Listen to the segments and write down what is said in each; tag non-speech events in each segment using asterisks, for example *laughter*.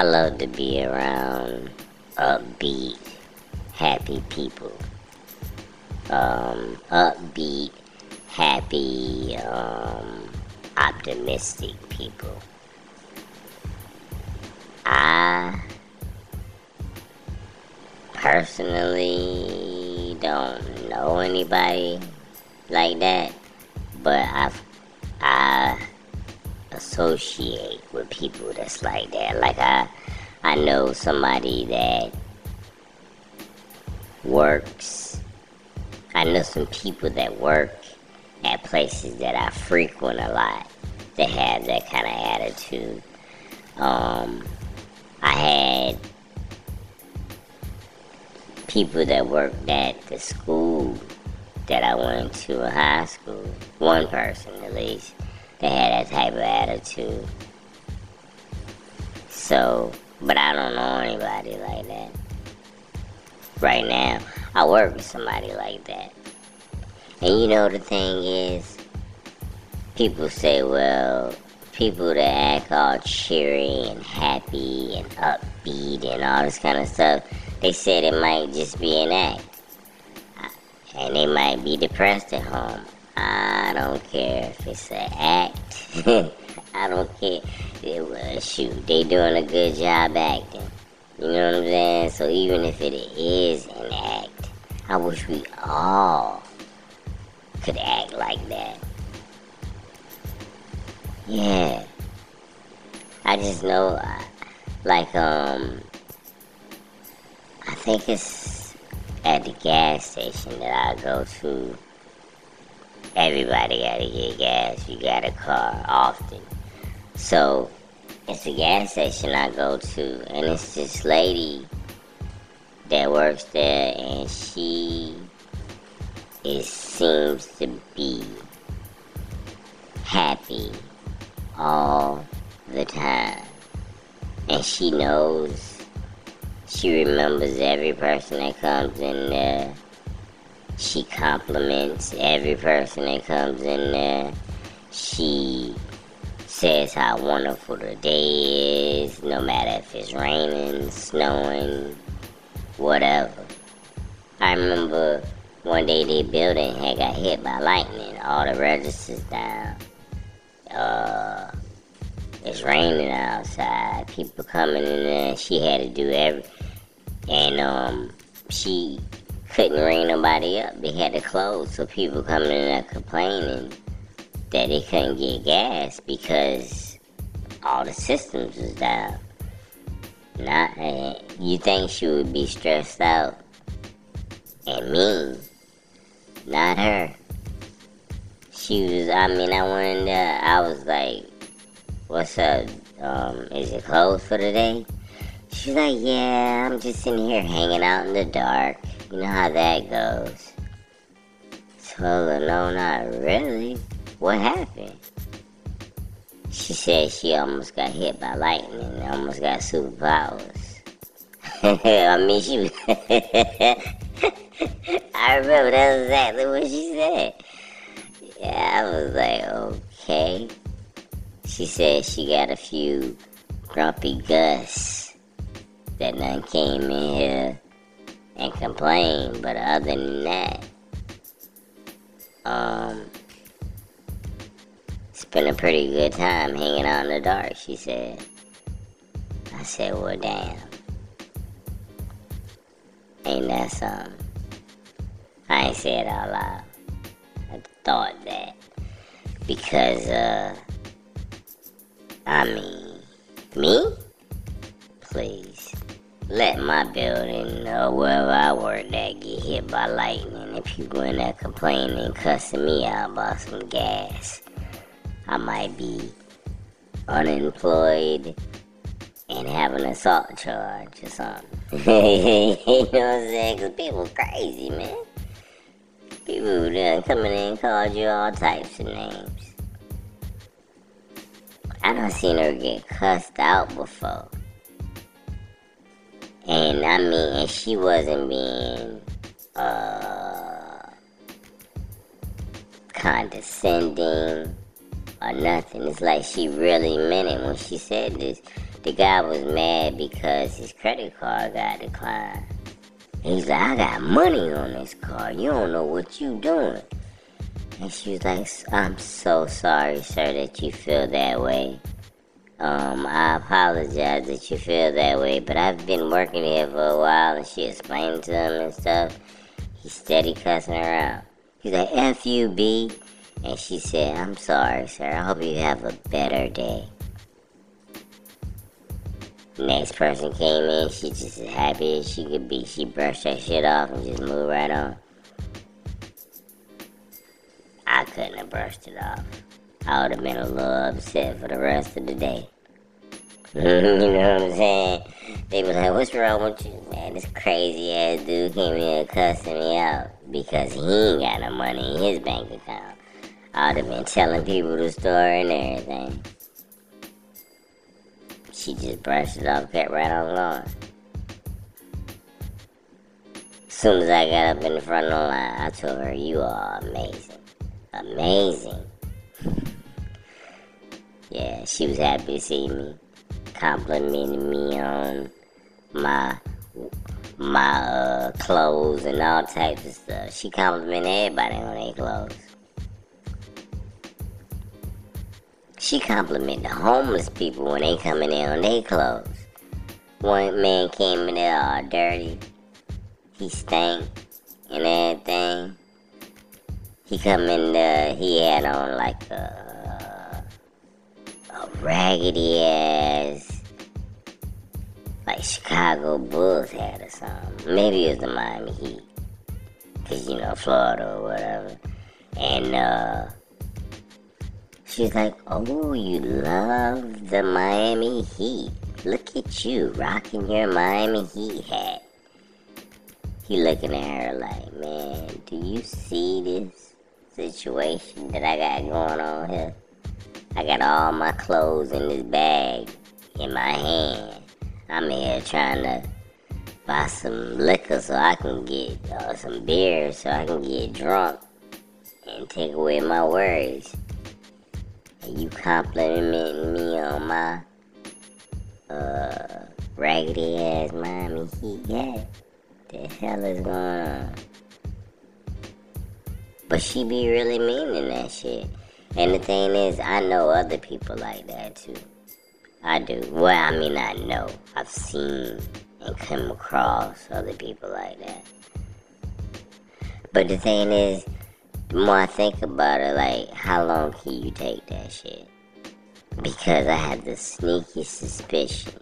I love to be around upbeat, happy people. Um, upbeat, happy, um, optimistic people. I personally don't know anybody like that, but I've I associate people that's like that. Like I I know somebody that works I know some people that work at places that I frequent a lot that have that kind of attitude. Um, I had people that worked at the school that I went to in high school. One person at least that had that type of attitude. So, but I don't know anybody like that. Right now, I work with somebody like that. And you know the thing is, people say, well, people that act all cheery and happy and upbeat and all this kind of stuff, they said it might just be an act. And they might be depressed at home. I don't care if it's an act. *laughs* I don't care. It, well, shoot, they doing a good job acting. You know what I'm saying? So even if it is an act, I wish we all could act like that. Yeah. I just know, uh, like, um, I think it's at the gas station that I go to. Everybody gotta get gas. You got a car often. So, it's a gas station I go to, and it's this lady that works there, and she it seems to be happy all the time. And she knows, she remembers every person that comes in there. She compliments every person that comes in there. She says how wonderful the day is, no matter if it's raining, snowing, whatever. I remember one day the building had got hit by lightning, all the registers down. Uh, it's raining outside, people coming in there. She had to do every, and um, she couldn't ring nobody up. They had to close, so people coming in there complaining that they couldn't get gas because all the systems was down. Not, uh, you think she would be stressed out and mean? Not her. She was, I mean, I went there, I was like, what's up? Um, is it closed for the day? She's like, yeah, I'm just in here hanging out in the dark. You know how that goes. So, no, not really. What happened? She said she almost got hit by lightning and almost got superpowers. *laughs* I mean, she. *laughs* I remember that's exactly what she said. Yeah, I was like, okay. She said she got a few grumpy Gus that none came in here and complained, but other than that, um, spent a pretty good time hanging out in the dark, she said. I said, well, damn. Ain't that something? I ain't say it out loud. I thought that. Because, uh, I mean, me? Please. Let my building or wherever I work at get hit by lightning and people in there complaining, cussing me out about some gas. I might be unemployed and have an assault charge or something. *laughs* you know what I'm saying? Because people crazy, man. People coming in and called you all types of names. I done seen her get cussed out before. And I mean, and she wasn't being uh, condescending or nothing. It's like she really meant it when she said this. the guy was mad because his credit card got declined. He's like, I got money on this card. You don't know what you doing. And she was like, I'm so sorry, sir, that you feel that way. Um, I apologize that you feel that way, but I've been working here for a while and she explained to him and stuff. He's steady cussing her out. He's like, F you, B. And she said, I'm sorry, sir. I hope you have a better day. Next person came in, she just as happy as she could be. She brushed that shit off and just moved right on. I couldn't have brushed it off. I would have been a little upset for the rest of the day. *laughs* you know what I'm saying? They were like, what's wrong with you, man? This crazy ass dude came here cussing me out because he ain't got no money in his bank account. I would have been telling people the story and everything. She just brushed it off, kept right on going. Soon as I got up in the front of the line, I told her, you are amazing. Amazing. *laughs* yeah, she was happy to see me. Complimenting me on my my uh, clothes and all types of stuff. She complimented everybody on their clothes. She complimented the homeless people when they coming in on their clothes. One man came in there all dirty. He stank and everything. He come in there, he had on like a raggedy ass, like Chicago Bulls hat or something. Maybe it was the Miami Heat. Cause you know, Florida or whatever. And uh, she's like, oh, you love the Miami Heat. Look at you rocking your Miami Heat hat. He looking at her like, man, do you see this? situation that I got going on here. I got all my clothes in this bag in my hand. I'm here trying to buy some liquor so I can get uh, some beer so I can get drunk and take away my worries. And you complimenting me on my uh, raggedy ass Miami Heat hat. The hell is going on? But she be really meaning that shit. And the thing is, I know other people like that too. I do. Well, I mean, I know. I've seen and come across other people like that. But the thing is, the more I think about it, like, how long can you take that shit? Because I have the sneaky suspicion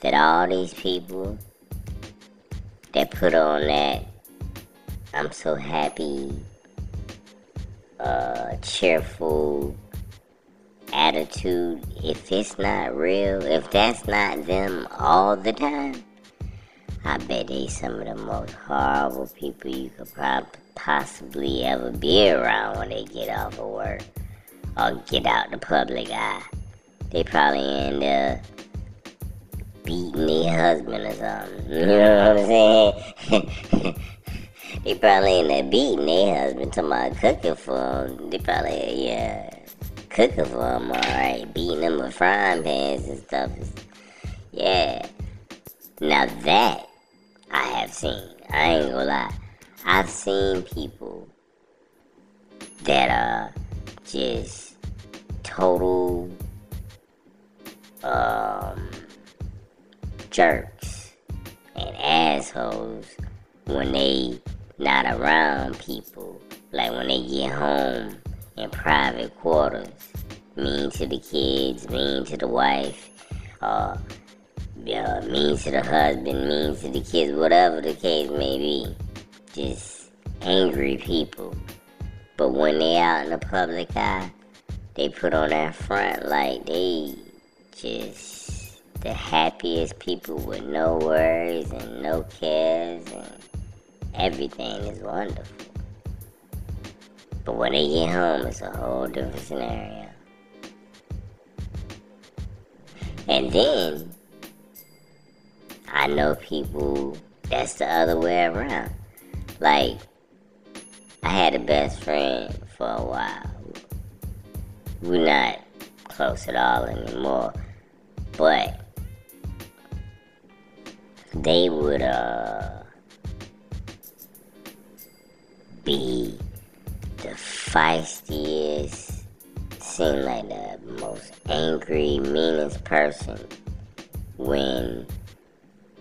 that all these people that put on that I'm so happy, uh, cheerful attitude. If it's not real, if that's not them all the time, I bet they some of the most horrible people you could probably possibly ever be around when they get off of work or get out the public eye. They probably end up beating their husband or something. *laughs* You know what I'm saying? *laughs* They probably in there beating their husband, talking about cooking for them. They probably, yeah, cooking for them, alright. Beating them with frying pans and stuff. Yeah. Now that I have seen. I ain't gonna lie. I've seen people that are just total um, jerks and assholes when they not around people. Like when they get home in private quarters, mean to the kids, mean to the wife, uh, uh, mean to the husband, mean to the kids, whatever the case may be. Just angry people. But when they out in the public eye, they put on that front like they just the happiest people with no worries and no cares and everything is wonderful. But when they get home, it's a whole different scenario. And then, I know people that's the other way around. Like, I had a best friend for a while. We're not close at all anymore. but they would uh be the feistiest, seem like the most angry, meanest person when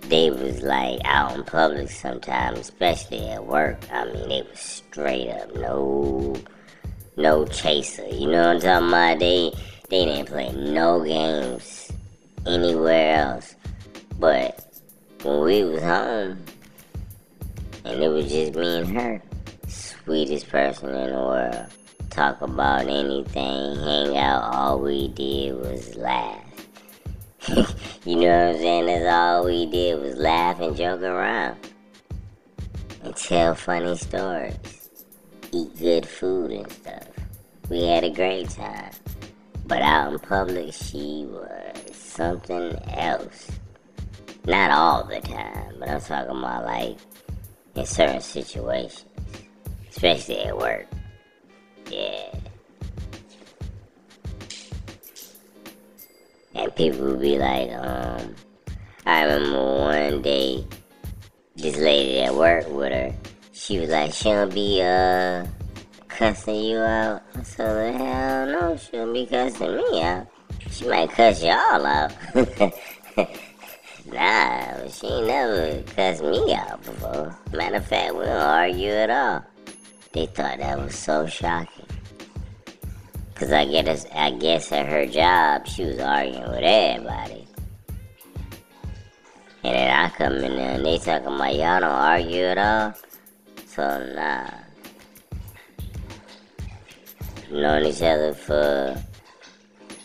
they was like out in public sometimes, especially at work. I mean, they was straight up no, no chaser. You know what I'm talking about? They they didn't play no games anywhere else. But when we was home, and it was just me and her, sweetest person in the world. Talk about anything, hang out. All we did was laugh. *laughs* you know what I'm saying? That's all we did was laugh and joke around. And tell funny stories. Eat good food and stuff. We had a great time. But out in public, she was something else. Not all the time, but I'm talking about like in certain situations, especially at work. Yeah. And people would be like, um, I remember one day, this lady at work with her, she was like, she don't be, uh, cussing you out. So the hell no, she don't be cussing me out. She might cuss y'all out. *laughs* nah, she never cussed me out before. Matter of fact, we don't argue at all. They thought that was so shocking. Cause I guess I guess at her job she was arguing with everybody. And then I come in there and they talking about y'all don't argue at all. So nah. Known each other for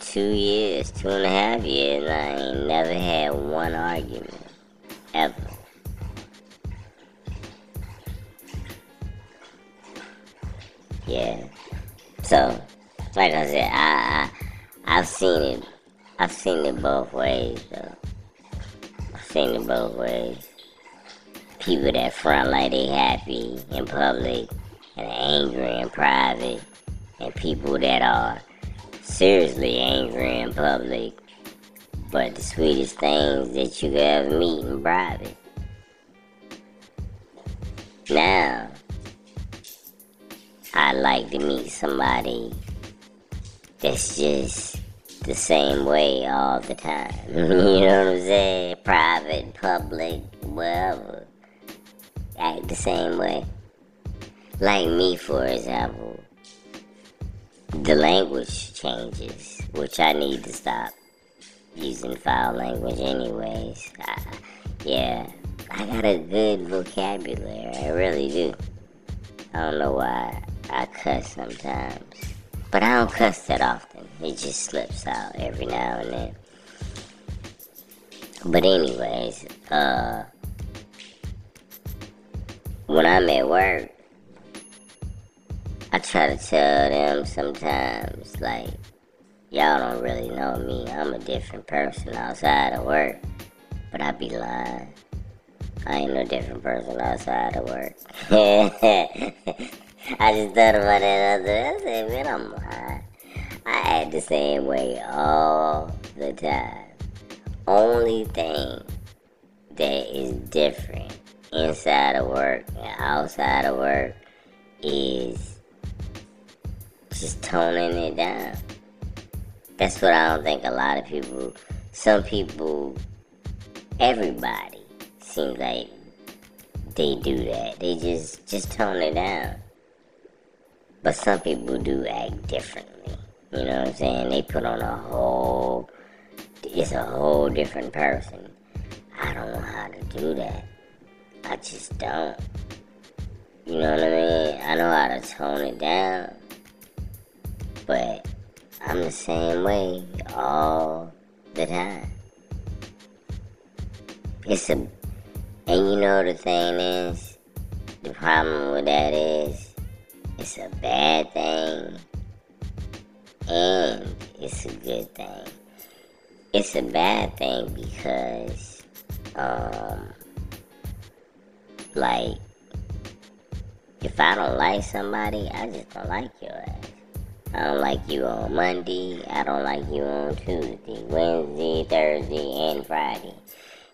two years, two and a half years, I ain't never had one argument. Ever. Yeah. So like I said, I, I I've seen it. I've seen it both ways though. I've seen it both ways. People that front like they happy in public and angry in private, and people that are seriously angry in public, but the sweetest things that you could ever meet in private. Now, I'd like to meet somebody that's just the same way all the time. *laughs* you know what I'm saying? Private, public, wherever. Act the same way. Like me, for example, the language changes, which I need to stop using foul language, anyways. I, yeah, I got a good vocabulary, I really do. I don't know why I cuss sometimes. But I don't cuss that often. It just slips out every now and then. But anyways, uh when I'm at work, I try to tell them sometimes like y'all don't really know me. I'm a different person outside of work. But I be lying. I ain't no different person outside of work. *laughs* *laughs* I just thought about that other. I said, man, I'm lying. I act the same way all the time. Only thing that is different inside of work and outside of work is just toning it down. That's what I don't think a lot of people, some people, everybody seems like they do that. They just just tone it down. But some people do act differently. You know what I'm saying? They put on a whole, it's a whole different person. I don't know how to do that. I just don't. You know what I mean? I know how to tone it down. But I'm the same way all the time. It's a, and you know the thing is, the problem with that is, it's a bad thing and it's a good thing. It's a bad thing because, um, like, if I don't like somebody, I just don't like your ass. I I don't like you on Monday. I don't like you on Tuesday, Wednesday, Thursday, and Friday.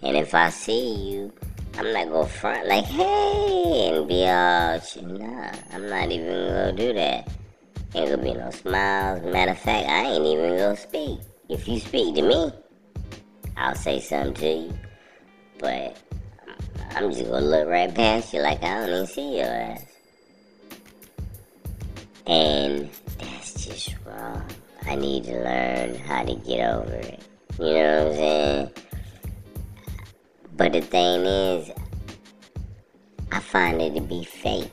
And if I see you, I'm not gonna front like, hey, and be all, nah, I'm not even gonna do that. Ain't gonna be no smiles. Matter of fact, I ain't even gonna speak. If you speak to me, I'll say something to you. But I'm just gonna look right past you like I don't even see your ass. And that's just wrong. I need to learn how to get over it. You know what I'm saying? But the thing is, I find it to be fake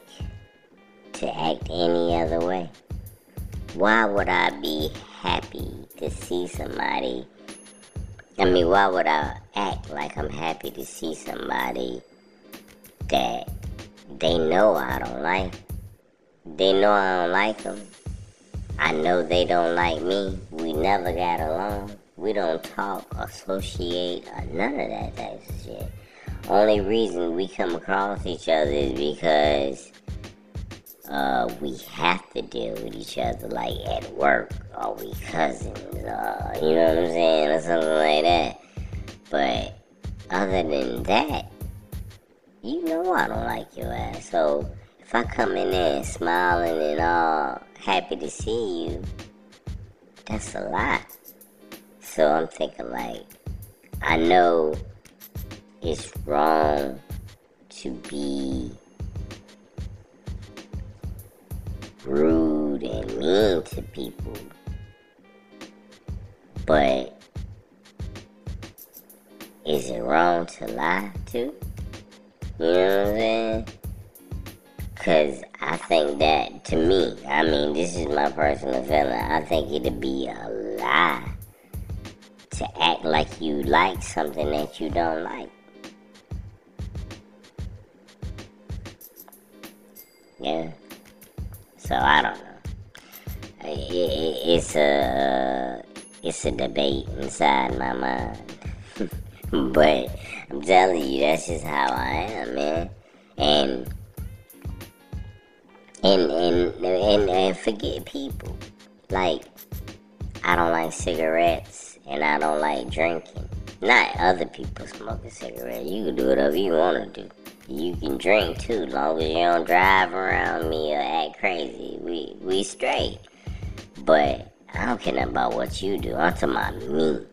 to act any other way. Why would I be happy to see somebody? I mean, why would I act like I'm happy to see somebody that they know I don't like? They know I don't like them. I know they don't like me. We never got along. We don't talk, associate, or none of that type of shit. Only reason we come across each other is because uh, we have to deal with each other, like at work, or we cousins, you know what I'm saying, or something like that. But other than that, you know I don't like your ass. So if I come in there smiling and all happy to see you, that's a lot. So I'm thinking like, I know it's wrong to be rude and mean to people, but is it wrong to lie too? You know what I'm saying? Cause I think that to me, I mean, this is my personal feeling. I think it'd be a lie to act like you like something that you don't like. Yeah. So I don't know. It, it, it's a it's a debate inside my mind. *laughs* but I'm telling you, that's just how I am, man. And and and and, and forget people. Like I don't like cigarettes and I don't like drinking. Not other people smoking cigarettes. You can do whatever you want to do. You can drink too, long as you don't drive around me or act crazy. We we straight. But I don't care about what you do. I'm talking about me.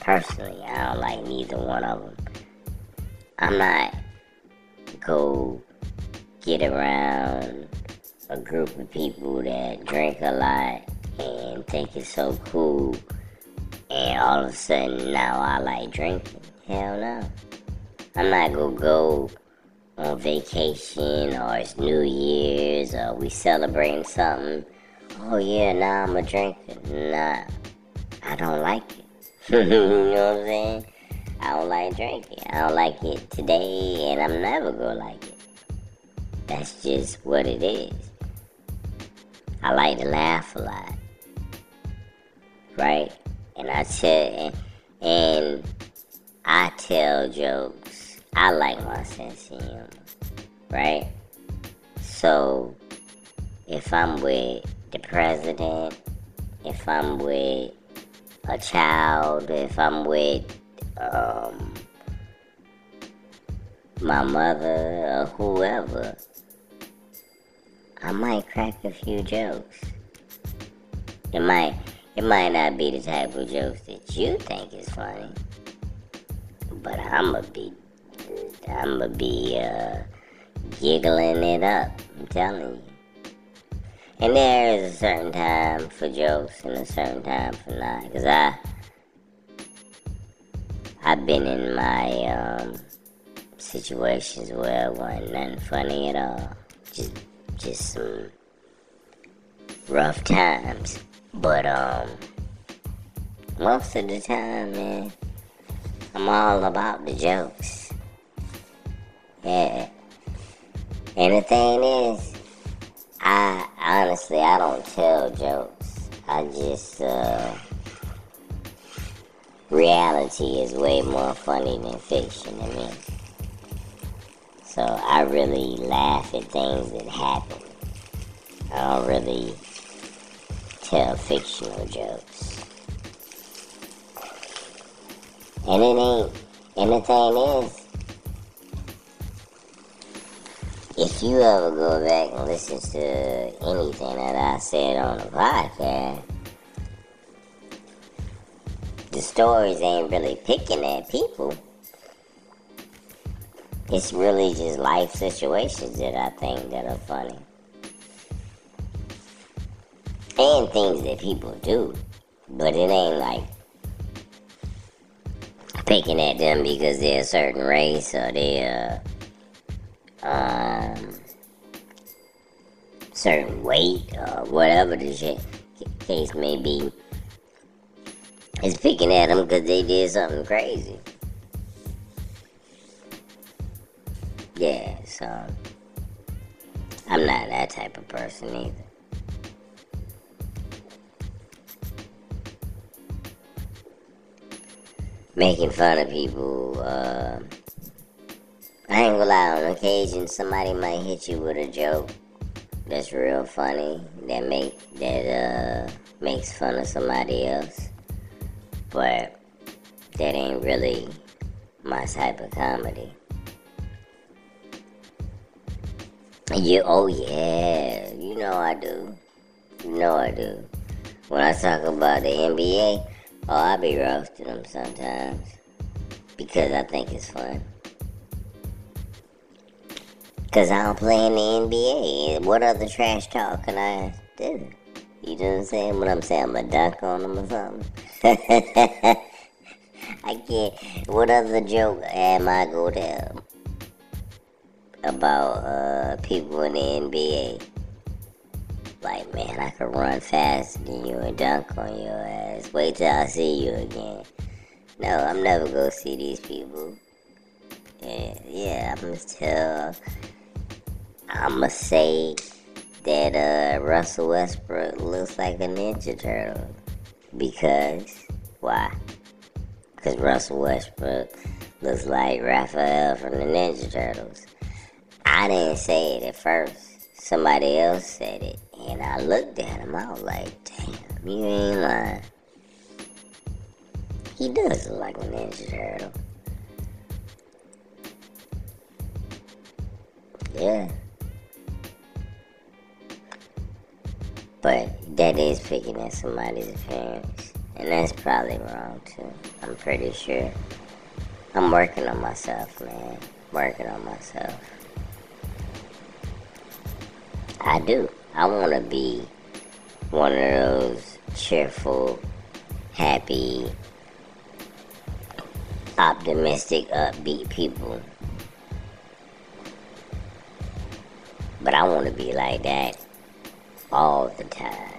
Personally, I don't like neither one of them. I'm not go get around a group of people that drink a lot and think it's so cool, and all of a sudden now I like drinking. Hell no. I'm not gonna go on vacation or it's New Year's or we celebrating something. Oh yeah, now I'm a drinker. Nah, I don't like it. *laughs* you know what I'm saying? I don't like drinking. I don't like it today, and I'm never gonna like it. That's just what it is. I like to laugh a lot, right? And I tell, and I tell jokes. I like my sense of humor, right? So, if I'm with the president, if I'm with a child, if I'm with um, my mother or whoever, I might crack a few jokes. It might it might not be the type of jokes that you think is funny, but I'ma be I'ma be uh, giggling it up. I'm telling you. And there is a certain time for jokes and a certain time for not. Cause I I've been in my um, situations where it wasn't nothing funny at all. Just just some rough times. But um most of the time, man, I'm all about the jokes. Yeah. And the thing is, I honestly I don't tell jokes. I just uh reality is way more funny than fiction to me. So I really laugh at things that happen. I don't really tell fictional jokes. And it ain't, and the thing is, if you ever go back and listen to anything that I said on the podcast, the stories ain't really picking at people. It's really just life situations that I think that are funny. And things that people do. But it ain't like picking at them because they're a certain race or they're um, certain weight or whatever the shit, case may be. It's picking at them because they did something crazy. Yeah, so I'm not that type of person either. Making fun of people, uh, I ain't gonna lie, on occasion somebody might hit you with a joke that's real funny, that make that uh makes fun of somebody else. But that ain't really my type of comedy. You, oh yeah, you know I do. You know I do. When I talk about the NBA, oh, I be roasting them sometimes because I think it's fun. Cause I don't play in the NBA. What other trash talk can I do? You know what I'm saying? What I'm saying, I'm a dunk on them or something. *laughs* I can't. What other joke am I go tell? about uh, people in the NBA. Like, man, I could run faster than you and dunk on your ass. Wait till I see you again. No, I'm never gonna see these people. And yeah, I'm gonna tell. I'm gonna say that uh, Russell Westbrook looks like a Ninja Turtle. Because, why? Because Russell Westbrook looks like Raphael from the Ninja Turtles. I didn't say it at first. Somebody else said it. And I looked at him. I was like, damn, you ain't lying. He does look like a Ninja Turtle. Yeah. But that is picking at somebody's appearance. And that's probably wrong too. I'm pretty sure. I'm working on myself, man. Working on myself. I do. I want to be one of those cheerful, happy, optimistic, upbeat people. But I want to be like that all the time.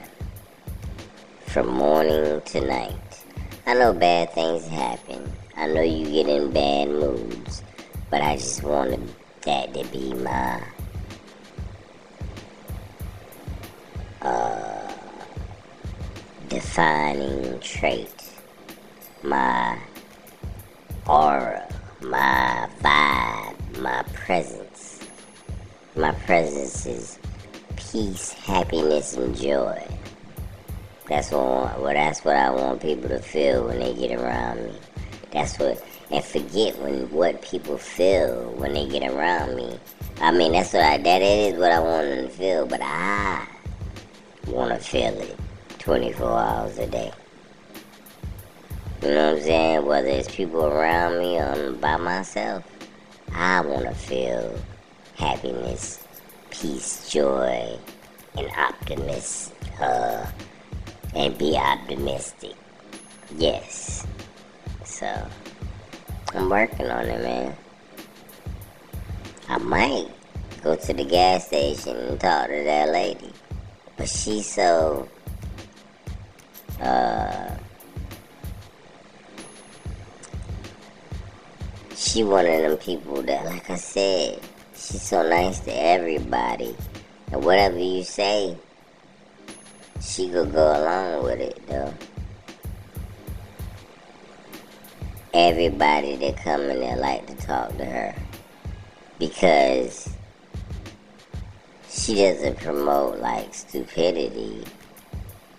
From morning to night. I know bad things happen. I know you get in bad moods. But I just want that to be my defining trait, my aura, my vibe, my presence. My presence is peace, happiness, and joy. That's what want, well, that's what I want people to feel when they get around me. That's what and forget when what people feel when they get around me. I mean that's what I that is what I want them to feel, but I want to feel it 24 hours a day. You know what I'm saying? Whether it's people around me or by myself, I want to feel happiness, peace, joy, and optimism. Uh, and be optimistic. Yes. So, I'm working on it, man. I might go to the gas station and talk to that lady. But she's so uh she one of them people that like I said, she's so nice to everybody. And whatever you say, she could go along with it though. Everybody that come in there like to talk to her. Because she doesn't promote like stupidity,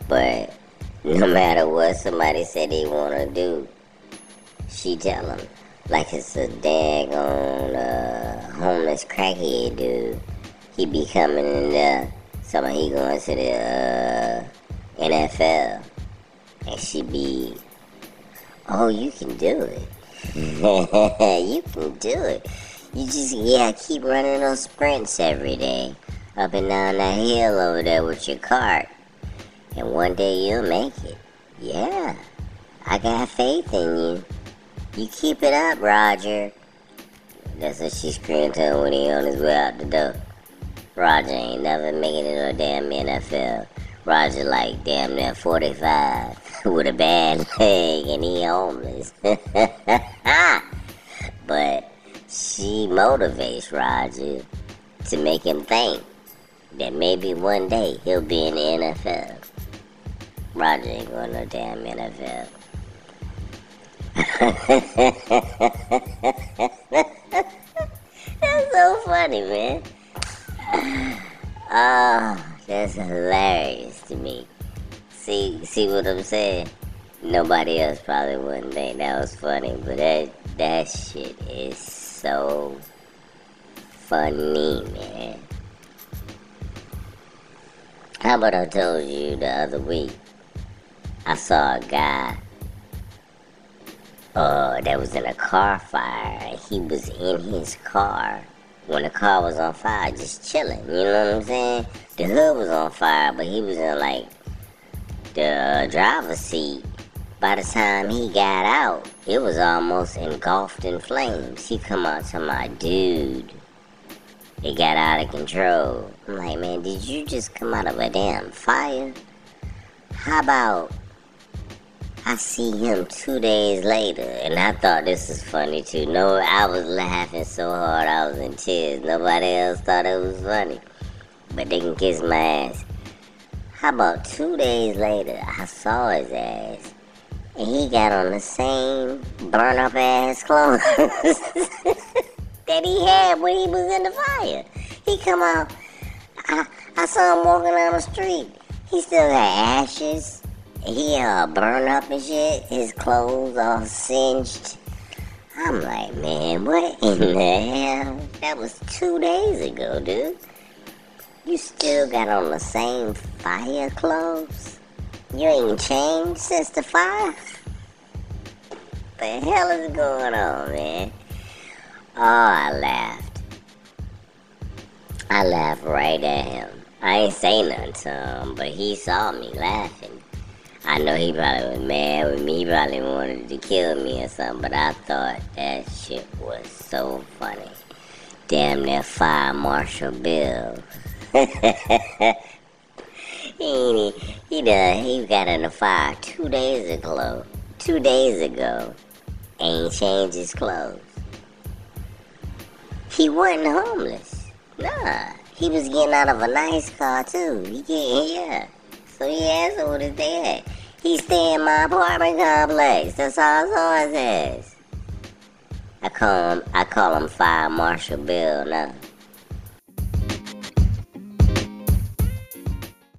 But no matter what somebody said they want to do, she tell them like it's a daggone uh, homeless crackhead dude. He be coming in there, somebody he going to the uh, NFL, and she be, oh, you can do it. *laughs* you can do it. You just, yeah, keep running those sprints every day. Up and down that hill over there with your cart. And one day you'll make it. Yeah. I got faith in you. You keep it up, Roger. That's what she screamed to him when he on his way out the door. Roger ain't never making it no damn NFL. Roger like damn near 45 *laughs* with a bad *laughs* leg and he homeless. *laughs* but she motivates Roger to make him think that maybe one day he'll be in the NFL. Roger ain't going no damn NFL. that's so funny, man. Oh, that's hilarious to me. See, see what I'm saying? Nobody else probably wouldn't think that was funny, but that that shit is so funny, man. How about I told you the other week? I saw a guy uh, that was in a car fire. He was in his car when the car was on fire, just chilling. You know what I'm saying? The hood was on fire, but he was in like the driver's seat. By the time he got out, it was almost engulfed in flames. He come out to my dude. It got out of control. I'm like, man, did you just come out of a damn fire? How about I see him two days later, and I thought this was funny too. No, I was laughing so hard I was in tears. Nobody else thought it was funny, but they can kiss my ass. How about two days later, I saw his ass, and he got on the same burn up ass clothes *laughs* that he had when he was in the fire. He come out, I, I saw him walking down the street. He still had ashes he uh burned up and shit, his clothes all singed. I'm like, man, what in the hell? That was two days ago, dude. You still got on the same fire clothes? You ain't changed since the fire? the hell is going on, man? Oh, I laughed. I laughed right at him. I ain't say nothing to him, but he saw me laughing. I know he probably was mad with me. He probably wanted to kill me or something, but I thought that shit was so funny. Damn that fire Marshal Bill. *laughs* he he done he got in the fire two days ago. Two days ago, ain't changed his clothes. He wasn't homeless. Nah, he was getting out of a nice car too. He getting here. So he asked him that? his day at. He stay in my apartment complex. That's all his horse is. I call him I call him Fire Marshal Bill now.